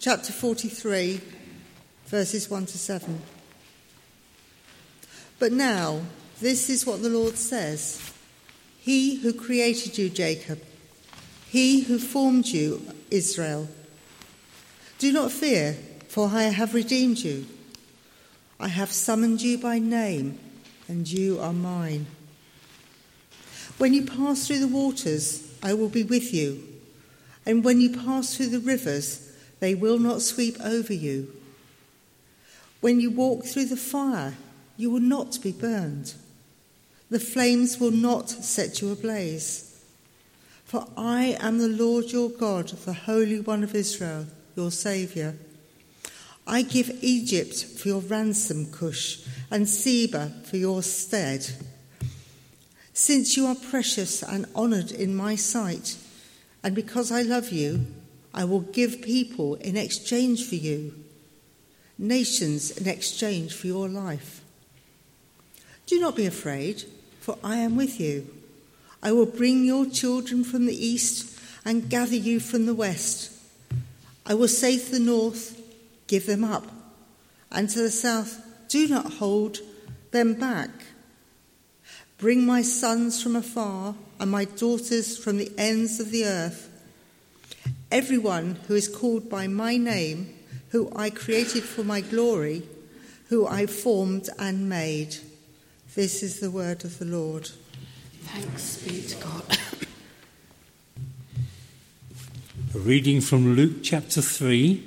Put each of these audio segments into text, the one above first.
chapter 43, verses 1 to 7. But now, this is what the Lord says He who created you, Jacob, he who formed you, Israel. Do not fear, for I have redeemed you. I have summoned you by name, and you are mine. When you pass through the waters, I will be with you. And when you pass through the rivers, they will not sweep over you. When you walk through the fire, you will not be burned. The flames will not set you ablaze. For I am the Lord your God, the Holy One of Israel, your Saviour. I give Egypt for your ransom, Cush, and Seba for your stead. Since you are precious and honoured in my sight, and because I love you, I will give people in exchange for you, nations in exchange for your life. Do not be afraid, for I am with you. I will bring your children from the east and gather you from the west. I will say to the north, Give them up, and to the south, Do not hold them back. Bring my sons from afar and my daughters from the ends of the earth. Everyone who is called by my name, who I created for my glory, who I formed and made. This is the word of the Lord. Thanks be to God. A reading from Luke chapter 3,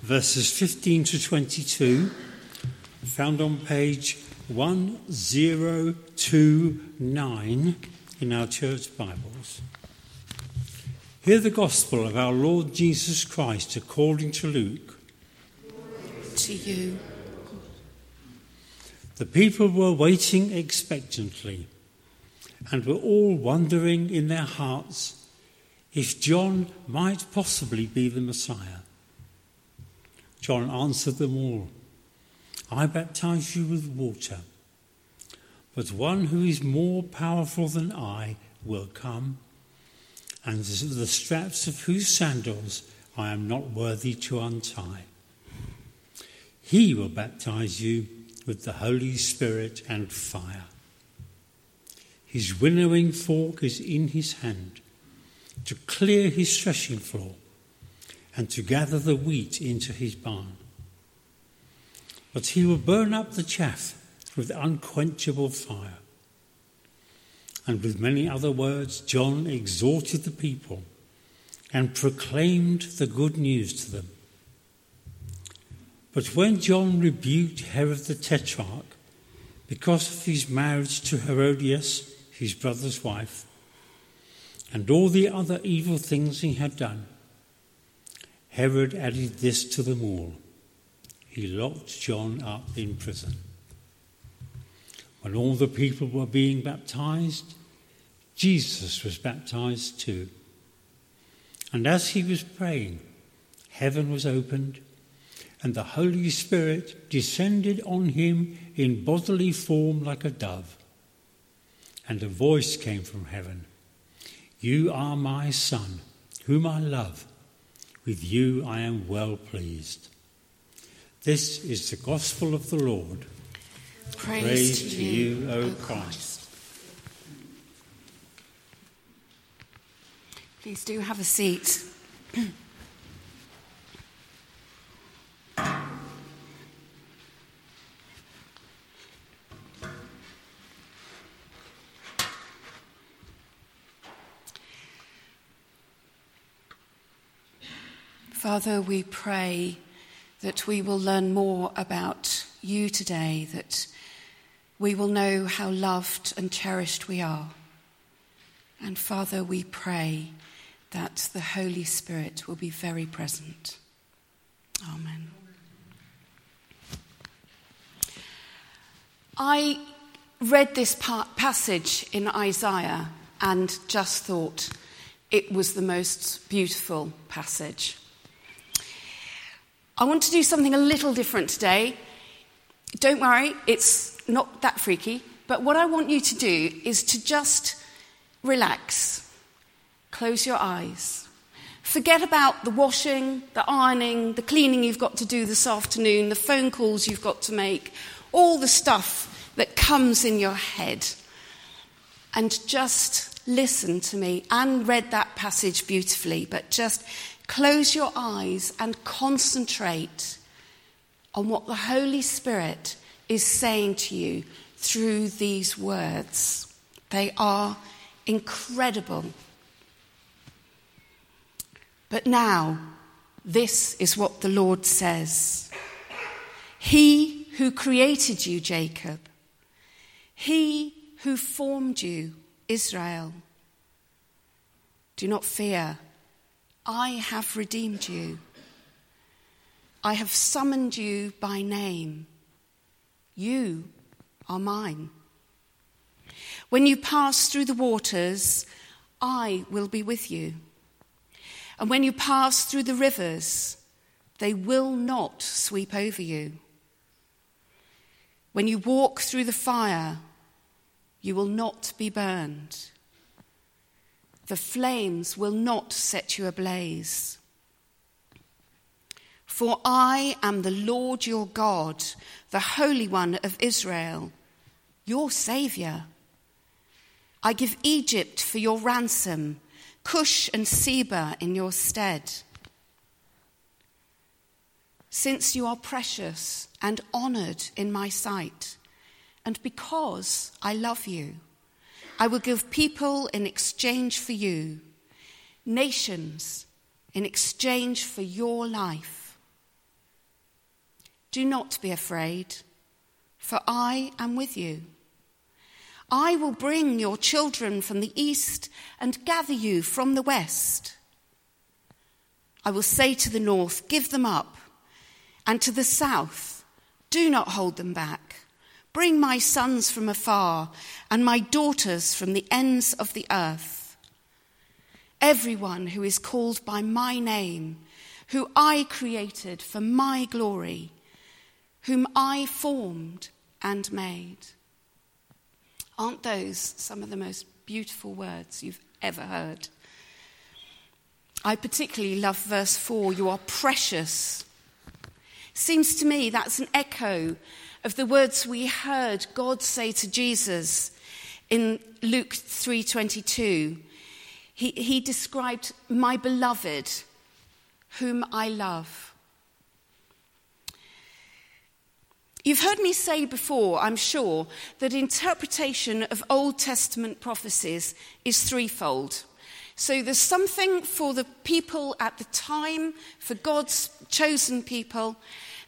verses 15 to 22, found on page 1029 in our church Bibles. Hear the gospel of our Lord Jesus Christ according to Luke. To you. The people were waiting expectantly and were all wondering in their hearts if John might possibly be the Messiah. John answered them all I baptize you with water, but one who is more powerful than I will come, and the straps of whose sandals I am not worthy to untie. He will baptize you with the Holy Spirit and fire. His winnowing fork is in his hand to clear his threshing floor and to gather the wheat into his barn. But he will burn up the chaff with unquenchable fire. And with many other words, John exhorted the people and proclaimed the good news to them. But when John rebuked Herod the Tetrarch because of his marriage to Herodias, his brother's wife, and all the other evil things he had done, Herod added this to them all. He locked John up in prison. When all the people were being baptized, Jesus was baptized too. And as he was praying, heaven was opened, and the Holy Spirit descended on him in bodily form like a dove. And a voice came from heaven You are my Son, whom I love. With you I am well pleased. This is the gospel of the Lord. Praise, Praise to, you, O O Christ. Christ. Please do have a seat. Father, we pray that we will learn more about you today, that we will know how loved and cherished we are. And Father, we pray that the Holy Spirit will be very present. Amen. I read this pa- passage in Isaiah and just thought it was the most beautiful passage. I want to do something a little different today. Don't worry, it's not that freaky. But what I want you to do is to just relax, close your eyes, Forget about the washing, the ironing, the cleaning you've got to do this afternoon, the phone calls you've got to make, all the stuff that comes in your head. And just listen to me. Anne read that passage beautifully, but just close your eyes and concentrate on what the Holy Spirit is saying to you through these words. They are incredible. But now, this is what the Lord says He who created you, Jacob, He who formed you, Israel. Do not fear, I have redeemed you. I have summoned you by name. You are mine. When you pass through the waters, I will be with you. And when you pass through the rivers, they will not sweep over you. When you walk through the fire, you will not be burned. The flames will not set you ablaze. For I am the Lord your God, the Holy One of Israel, your Saviour. I give Egypt for your ransom Cush and Seba in your stead. Since you are precious and honored in my sight, and because I love you, I will give people in exchange for you, nations in exchange for your life. Do not be afraid, for I am with you. I will bring your children from the east and gather you from the west. I will say to the north, Give them up, and to the south, Do not hold them back. Bring my sons from afar and my daughters from the ends of the earth. Everyone who is called by my name, who I created for my glory, whom I formed and made. Aren't those some of the most beautiful words you've ever heard? I particularly love verse 4 you are precious. Seems to me that's an echo of the words we heard God say to Jesus in Luke 3:22. He, he described my beloved, whom I love. You've heard me say before, I'm sure, that interpretation of Old Testament prophecies is threefold. So there's something for the people at the time, for God's chosen people.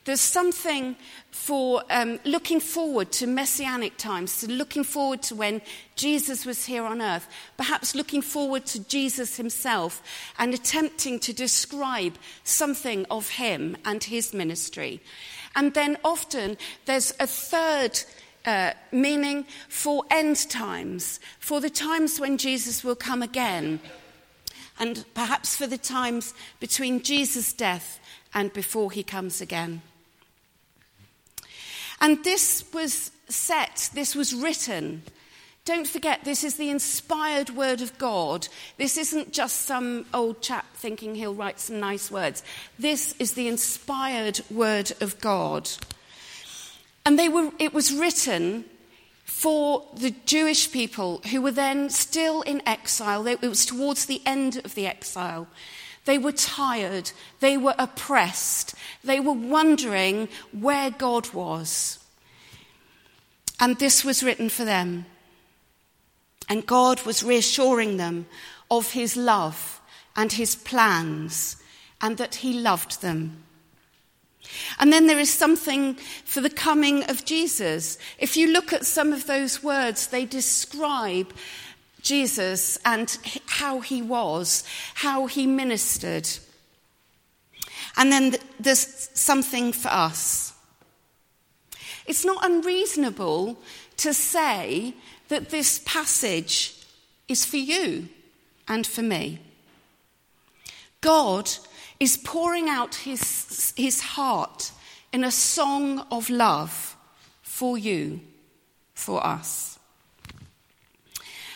There's something for um, looking forward to messianic times, to looking forward to when Jesus was here on earth, perhaps looking forward to Jesus himself and attempting to describe something of him and his ministry. And then often there's a third uh, meaning for end times, for the times when Jesus will come again, and perhaps for the times between Jesus' death and before he comes again. And this was set, this was written don't forget, this is the inspired word of God. This isn't just some old chap thinking he'll write some nice words. This is the inspired word of God. And they were, it was written for the Jewish people who were then still in exile. It was towards the end of the exile. They were tired. They were oppressed. They were wondering where God was. And this was written for them. And God was reassuring them of his love and his plans and that he loved them. And then there is something for the coming of Jesus. If you look at some of those words, they describe Jesus and how he was, how he ministered. And then there's something for us. It's not unreasonable to say that this passage is for you and for me. God is pouring out his, his heart in a song of love for you, for us.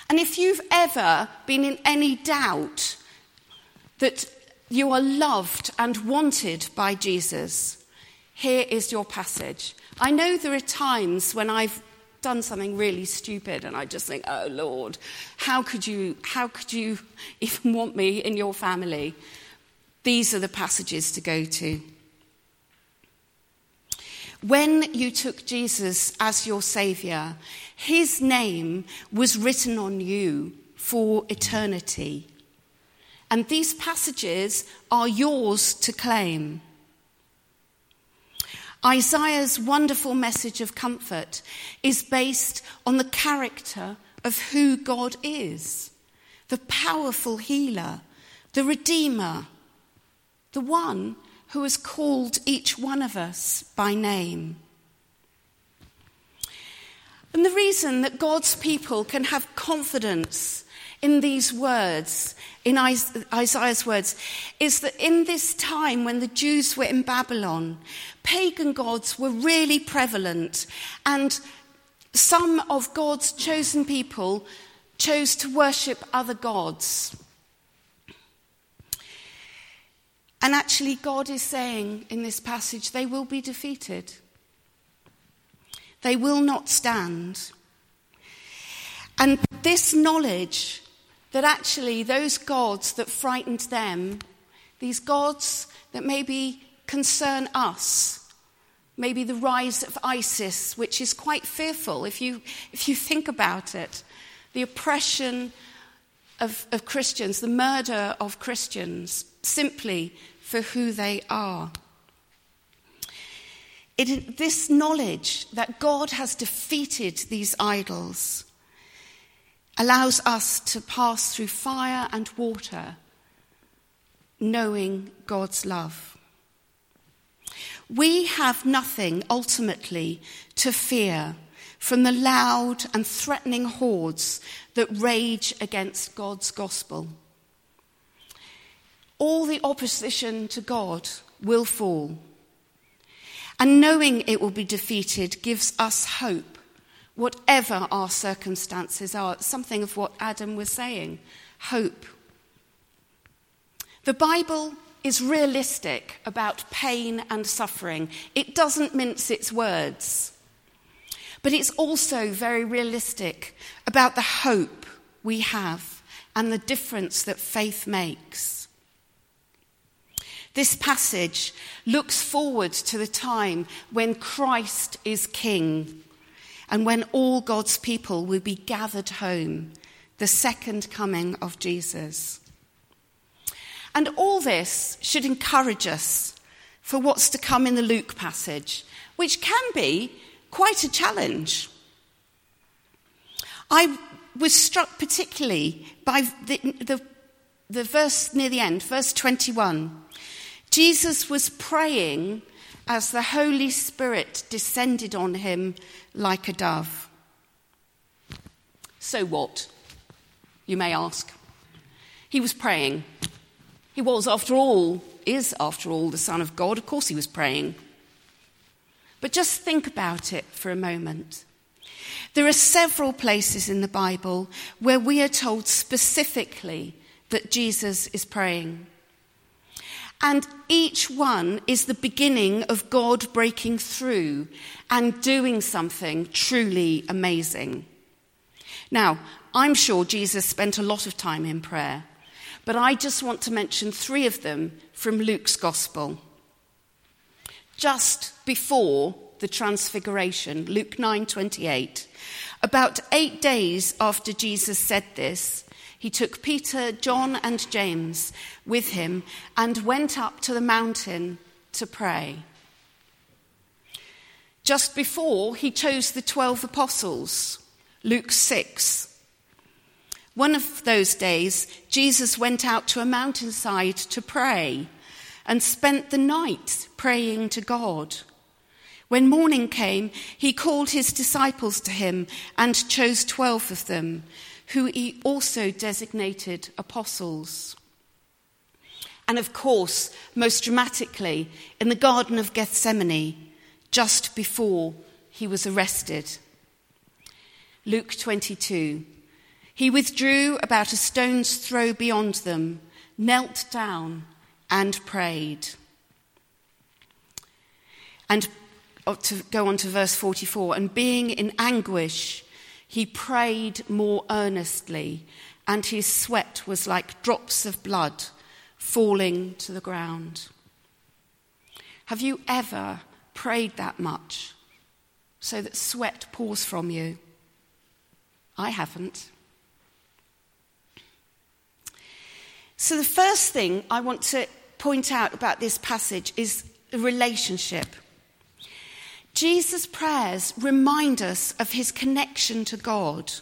And if you've ever been in any doubt that you are loved and wanted by Jesus, here is your passage. I know there are times when I've done something really stupid and I just think, oh Lord, how could you, how could you even want me in your family? These are the passages to go to. When you took Jesus as your Saviour, his name was written on you for eternity. And these passages are yours to claim. Isaiah's wonderful message of comfort is based on the character of who God is the powerful healer, the redeemer, the one who has called each one of us by name. And the reason that God's people can have confidence in these words, in Isaiah's words, is that in this time when the Jews were in Babylon, pagan gods were really prevalent, and some of God's chosen people chose to worship other gods. And actually, God is saying in this passage, they will be defeated. They will not stand. And this knowledge that actually those gods that frightened them, these gods that maybe concern us, maybe the rise of ISIS, which is quite fearful if you, if you think about it, the oppression of, of Christians, the murder of Christians, simply for who they are. It, this knowledge that God has defeated these idols allows us to pass through fire and water, knowing God's love. We have nothing ultimately to fear from the loud and threatening hordes that rage against God's gospel. All the opposition to God will fall and knowing it will be defeated gives us hope, whatever our circumstances are. Something of what Adam was saying hope. The Bible is realistic about pain and suffering, it doesn't mince its words. But it's also very realistic about the hope we have and the difference that faith makes. This passage looks forward to the time when Christ is King and when all God's people will be gathered home, the second coming of Jesus. And all this should encourage us for what's to come in the Luke passage, which can be quite a challenge. I was struck particularly by the, the, the verse near the end, verse 21 Jesus was praying as the Holy Spirit descended on him like a dove. So what? You may ask. He was praying. He was, after all, is, after all, the Son of God. Of course, he was praying. But just think about it for a moment. There are several places in the Bible where we are told specifically that Jesus is praying. And each one is the beginning of God breaking through and doing something truly amazing. Now, I'm sure Jesus spent a lot of time in prayer, but I just want to mention three of them from Luke's Gospel. Just before the transfiguration, Luke 9:28, about 8 days after Jesus said this, he took Peter, John, and James with him and went up to the mountain to pray. Just before, he chose the 12 apostles, Luke 6. One of those days, Jesus went out to a mountainside to pray and spent the night praying to God. When morning came, he called his disciples to him and chose 12 of them who he also designated apostles. And of course, most dramatically, in the Garden of Gethsemane, just before he was arrested. Luke 22. He withdrew about a stone's throw beyond them, knelt down, and prayed. And oh, to go on to verse 44 and being in anguish, he prayed more earnestly, and his sweat was like drops of blood falling to the ground. Have you ever prayed that much so that sweat pours from you? I haven't. So, the first thing I want to point out about this passage is the relationship. Jesus' prayers remind us of his connection to God.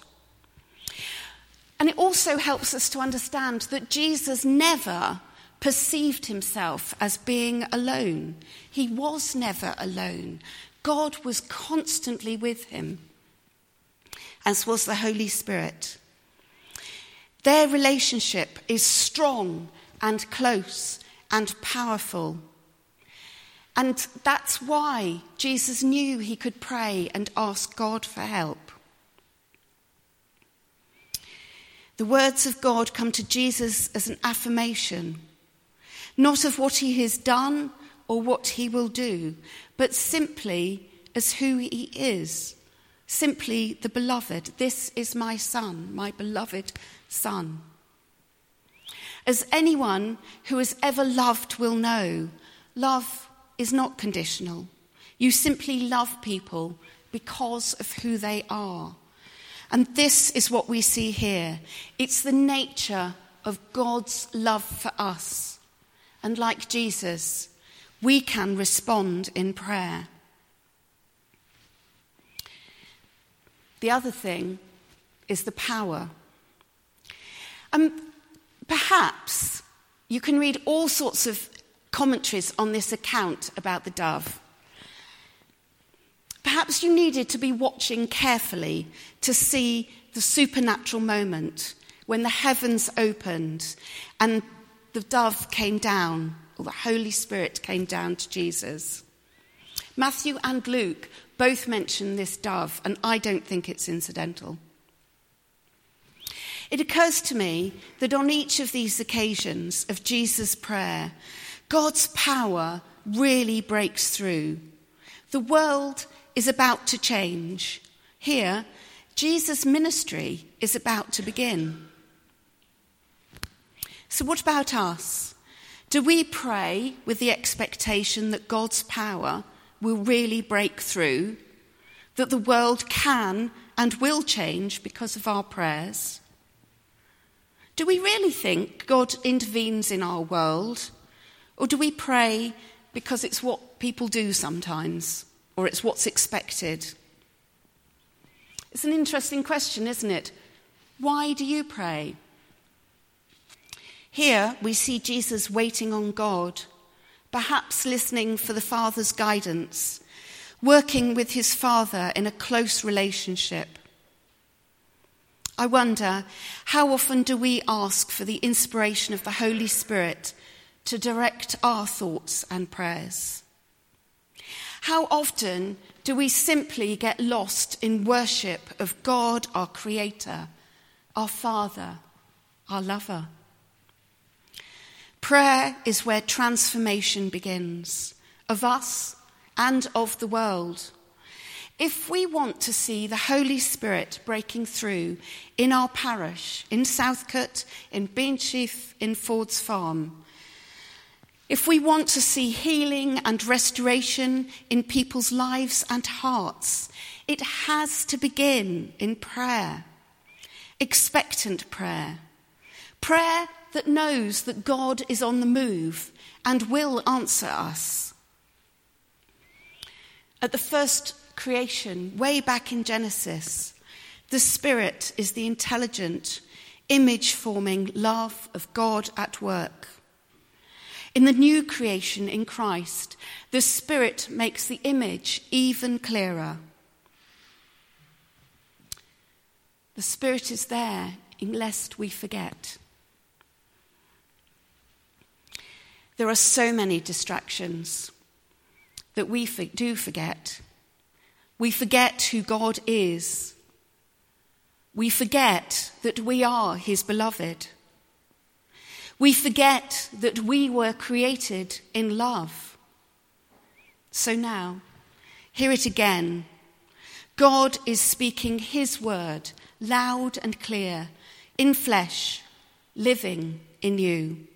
And it also helps us to understand that Jesus never perceived himself as being alone. He was never alone. God was constantly with him, as was the Holy Spirit. Their relationship is strong and close and powerful. And that's why Jesus knew he could pray and ask God for help. The words of God come to Jesus as an affirmation, not of what he has done or what he will do, but simply as who he is, simply the beloved. This is my son, my beloved son. As anyone who has ever loved will know, love is not conditional. You simply love people because of who they are. And this is what we see here it's the nature of God's love for us. And like Jesus, we can respond in prayer. The other thing is the power. And um, perhaps you can read all sorts of commentaries on this account about the dove. Perhaps you needed to be watching carefully to see the supernatural moment when the heavens opened and the dove came down, or the Holy Spirit came down to Jesus. Matthew and Luke both mention this dove, and I don't think it's incidental. It occurs to me that on each of these occasions of Jesus' prayer, God's power really breaks through. The world is about to change. Here, Jesus' ministry is about to begin. So, what about us? Do we pray with the expectation that God's power will really break through, that the world can and will change because of our prayers? Do we really think God intervenes in our world? Or do we pray because it's what people do sometimes, or it's what's expected? It's an interesting question, isn't it? Why do you pray? Here we see Jesus waiting on God, perhaps listening for the Father's guidance, working with his Father in a close relationship. I wonder how often do we ask for the inspiration of the Holy Spirit to direct our thoughts and prayers? How often do we simply get lost in worship of God, our Creator, our Father, our Lover? Prayer is where transformation begins of us and of the world. If we want to see the Holy Spirit breaking through in our parish, in Southcote, in Beansheaf, in Ford's Farm, if we want to see healing and restoration in people's lives and hearts, it has to begin in prayer, expectant prayer, prayer that knows that God is on the move and will answer us. At the first creation, way back in Genesis, the Spirit is the intelligent, image forming love of God at work. In the new creation in Christ, the Spirit makes the image even clearer. The Spirit is there, lest we forget. There are so many distractions that we do forget. We forget who God is. We forget that we are His beloved. We forget that we were created in love. So now, hear it again. God is speaking His word loud and clear, in flesh, living in you.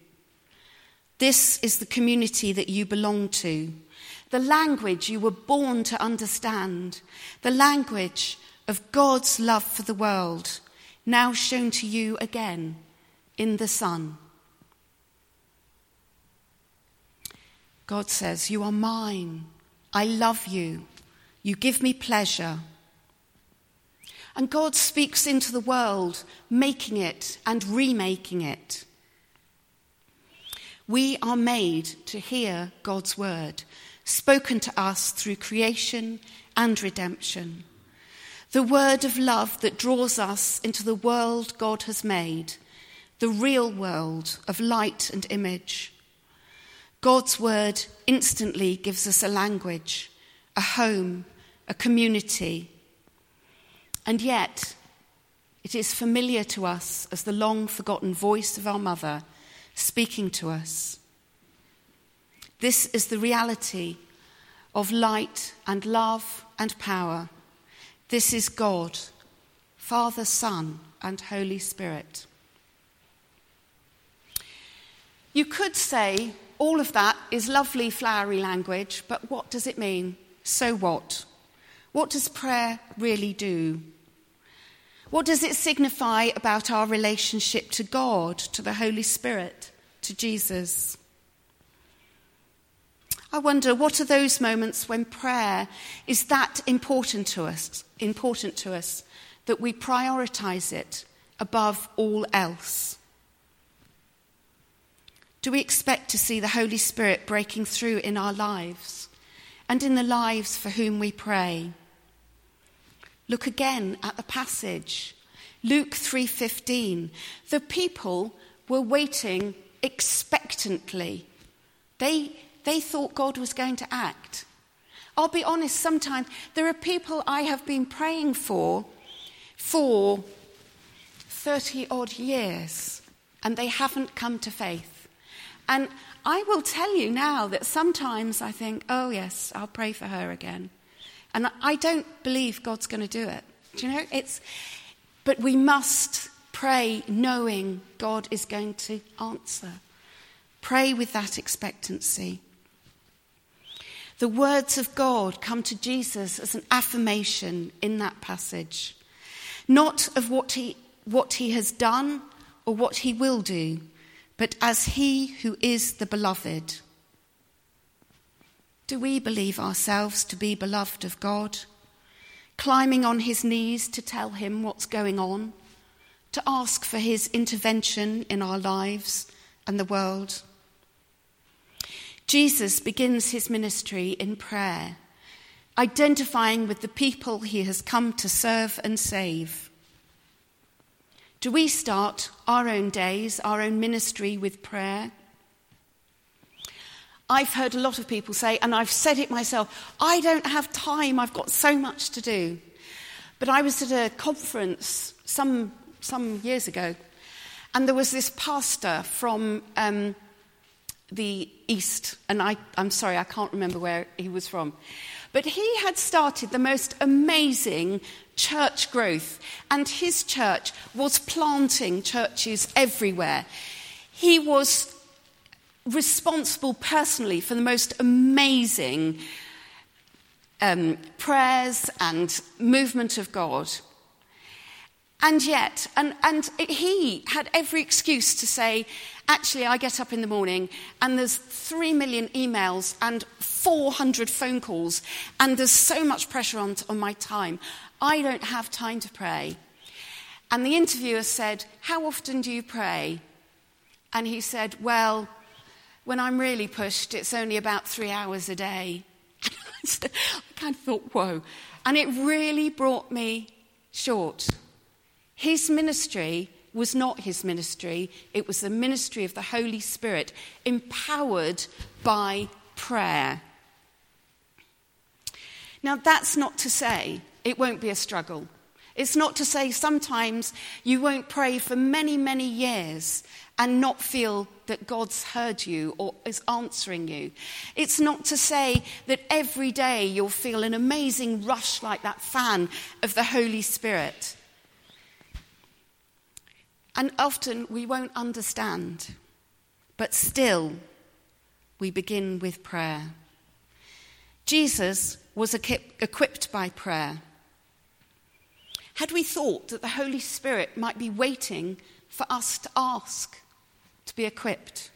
This is the community that you belong to, the language you were born to understand, the language of God's love for the world, now shown to you again in the Son. God says, You are mine. I love you. You give me pleasure. And God speaks into the world, making it and remaking it. We are made to hear God's word, spoken to us through creation and redemption. The word of love that draws us into the world God has made, the real world of light and image. God's word instantly gives us a language, a home, a community. And yet, it is familiar to us as the long forgotten voice of our mother speaking to us. This is the reality of light and love and power. This is God, Father, Son, and Holy Spirit. You could say all of that is lovely, flowery language, but what does it mean? So what? What does prayer really do? What does it signify about our relationship to God, to the Holy Spirit, to Jesus? I wonder what are those moments when prayer is that important to us, important to us that we prioritize it above all else? Do we expect to see the Holy Spirit breaking through in our lives and in the lives for whom we pray? Look again at the passage. Luke 3:15. The people were waiting expectantly. They, they thought God was going to act. I'll be honest, sometimes there are people I have been praying for for 30 odd years and they haven't come to faith. And I will tell you now that sometimes I think, oh, yes, I'll pray for her again. And I don't believe God's going to do it. Do you know? It's, but we must pray knowing God is going to answer. Pray with that expectancy. The words of God come to Jesus as an affirmation in that passage, not of what he, what he has done or what he will do, but as he who is the beloved. Do we believe ourselves to be beloved of God? Climbing on his knees to tell him what's going on, to ask for his intervention in our lives and the world. Jesus begins his ministry in prayer, identifying with the people he has come to serve and save. Do we start our own days, our own ministry with prayer? I've heard a lot of people say, and I've said it myself, I don't have time, I've got so much to do. But I was at a conference some, some years ago, and there was this pastor from um, the East, and I, I'm sorry, I can't remember where he was from. But he had started the most amazing church growth, and his church was planting churches everywhere. He was responsible personally for the most amazing um, prayers and movement of God. And yet, and, and he had every excuse to say, actually, I get up in the morning and there's three million emails and 400 phone calls, and there's so much pressure on, on my time. I don't have time to pray. And the interviewer said, How often do you pray? And he said, Well, when I'm really pushed, it's only about three hours a day. I kind of thought, Whoa. And it really brought me short. His ministry was not his ministry, it was the ministry of the Holy Spirit, empowered by prayer. Now, that's not to say it won't be a struggle. It's not to say sometimes you won't pray for many, many years and not feel that God's heard you or is answering you. It's not to say that every day you'll feel an amazing rush like that fan of the Holy Spirit. And often we won't understand, but still we begin with prayer. Jesus was equipped by prayer. Had we thought that the Holy Spirit might be waiting for us to ask to be equipped?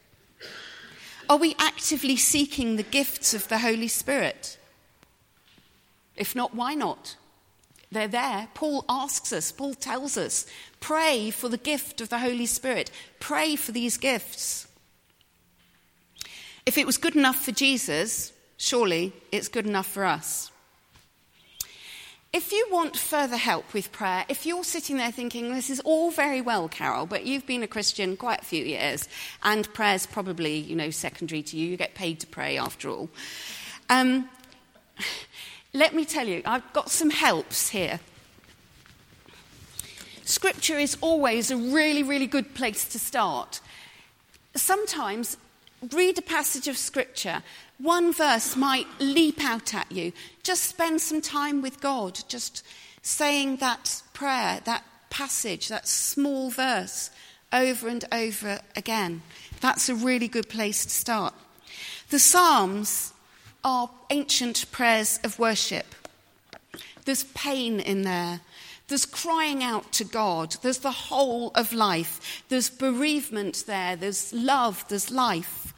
Are we actively seeking the gifts of the Holy Spirit? If not, why not? They're there. Paul asks us, Paul tells us, pray for the gift of the Holy Spirit. Pray for these gifts. If it was good enough for Jesus, surely it's good enough for us. If you want further help with prayer, if you're sitting there thinking, this is all very well, Carol, but you've been a Christian quite a few years, and prayer's probably, you know, secondary to you, you get paid to pray after all. Um, let me tell you, I've got some helps here. Scripture is always a really, really good place to start. Sometimes read a passage of Scripture. One verse might leap out at you. Just spend some time with God, just saying that prayer, that passage, that small verse over and over again. That's a really good place to start. The Psalms are ancient prayers of worship. There's pain in there. There's crying out to God. There's the whole of life. There's bereavement there. There's love. There's life.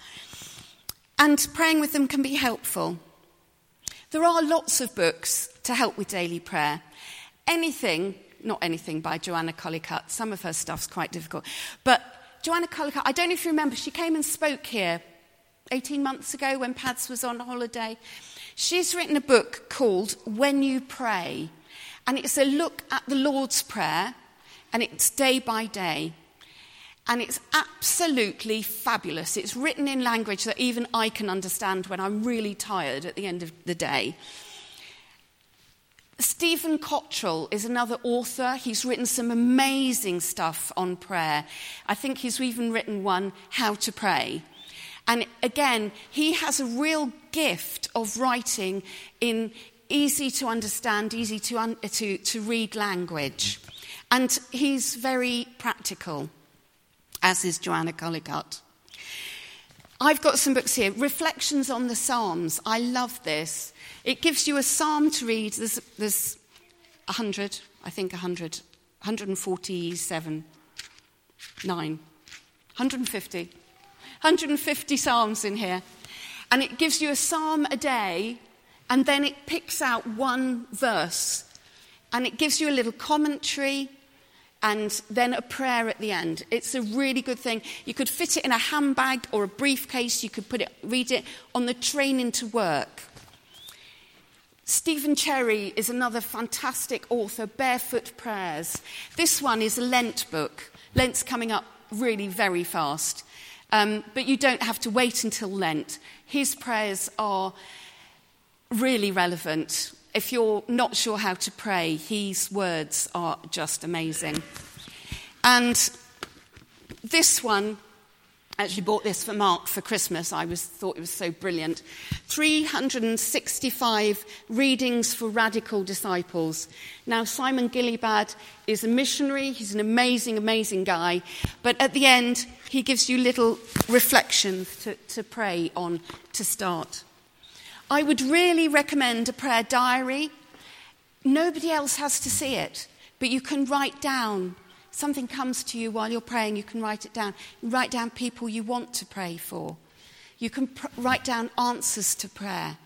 And praying with them can be helpful. There are lots of books to help with daily prayer. Anything, not anything by Joanna Collicutt, some of her stuff's quite difficult. But Joanna Collicutt, I don't know if you remember, she came and spoke here 18 months ago when Pads was on holiday. She's written a book called When You Pray, and it's a look at the Lord's Prayer, and it's day by day. And it's absolutely fabulous. It's written in language that even I can understand when I'm really tired at the end of the day. Stephen Cottrell is another author. He's written some amazing stuff on prayer. I think he's even written one, How to Pray. And again, he has a real gift of writing in easy to understand, easy to, un- to, to read language. And he's very practical, as is Joanna Collicutt. I've got some books here. Reflections on the Psalms. I love this. It gives you a psalm to read. There's, there's 100, I think 100, 147, 9, 150. 150 Psalms in here. And it gives you a psalm a day, and then it picks out one verse. And it gives you a little commentary and then a prayer at the end. It's a really good thing. You could fit it in a handbag or a briefcase. You could put it, read it on the train into work. Stephen Cherry is another fantastic author, Barefoot Prayers. This one is a Lent book. Lent's coming up really very fast. Um, but you don't have to wait until Lent. His prayers are really relevant. If you're not sure how to pray, his words are just amazing. And this one I actually bought this for Mark for Christmas. I was, thought it was so brilliant. 365 readings for radical disciples. Now, Simon Guillebaud is a missionary. He's an amazing, amazing guy. But at the end, he gives you little reflections to, to pray on to start. I would really recommend a prayer diary. Nobody else has to see it, but you can write down something comes to you while you're praying, you can write it down. Write down people you want to pray for. You can pr- write down answers to prayer.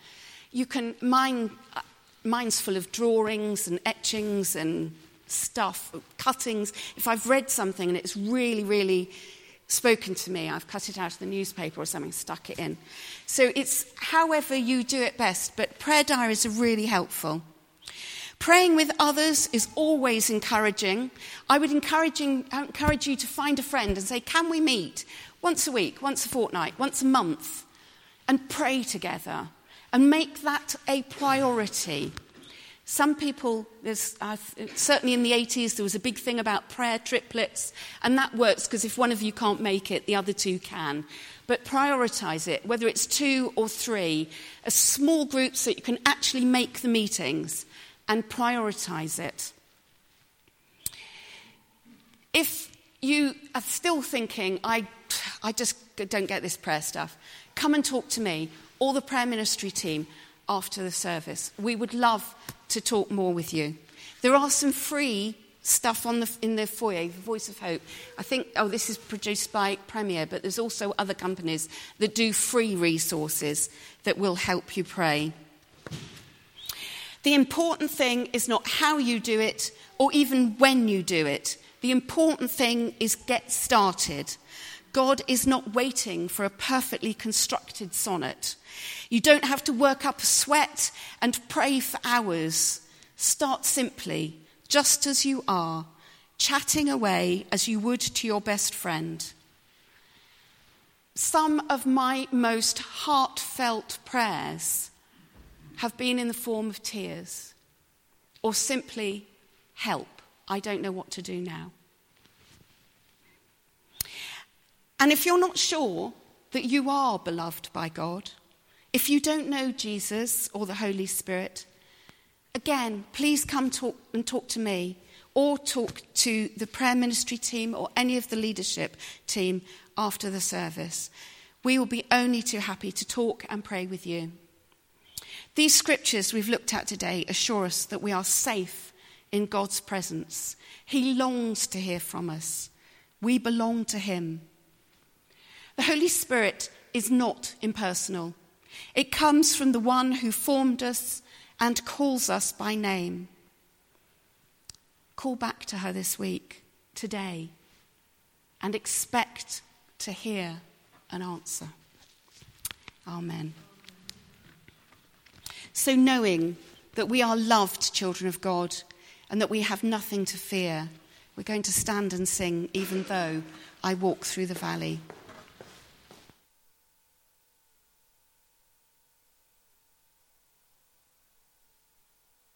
You can, mine, uh, mine's full of drawings and etchings and stuff, cuttings. If I've read something and it's really, really spoken to me, I've cut it out of the newspaper or something, stuck it in. So it's however you do it best, but prayer diaries are really helpful. Praying with others is always encouraging. I would encourage you to find a friend and say, Can we meet once a week, once a fortnight, once a month, and pray together and make that a priority? Some people, uh, certainly in the 80s, there was a big thing about prayer triplets, and that works because if one of you can't make it, the other two can. But prioritize it, whether it's two or three, as small groups so you can actually make the meetings and prioritize it. If you are still thinking, I, I just don't get this prayer stuff, come and talk to me or the prayer ministry team after the service. We would love to talk more with you. There are some free stuff on the, in the foyer, Voice of Hope. I think, oh, this is produced by Premier, but there's also other companies that do free resources that will help you pray. The important thing is not how you do it or even when you do it. The important thing is get started. God is not waiting for a perfectly constructed sonnet. You don't have to work up a sweat and pray for hours. Start simply, just as you are, chatting away as you would to your best friend. Some of my most heartfelt prayers have been in the form of tears or simply help. I don't know what to do now. And if you're not sure that you are beloved by God, if you don't know Jesus or the Holy Spirit, again, please come talk and talk to me or talk to the prayer ministry team or any of the leadership team after the service. We will be only too happy to talk and pray with you. These scriptures we've looked at today assure us that we are safe in God's presence. He longs to hear from us. We belong to Him. The Holy Spirit is not impersonal. It comes from the one who formed us and calls us by name. Call back to her this week, today, and expect to hear an answer. Amen. So, knowing that we are loved children of God and that we have nothing to fear, we're going to stand and sing, even though I walk through the valley.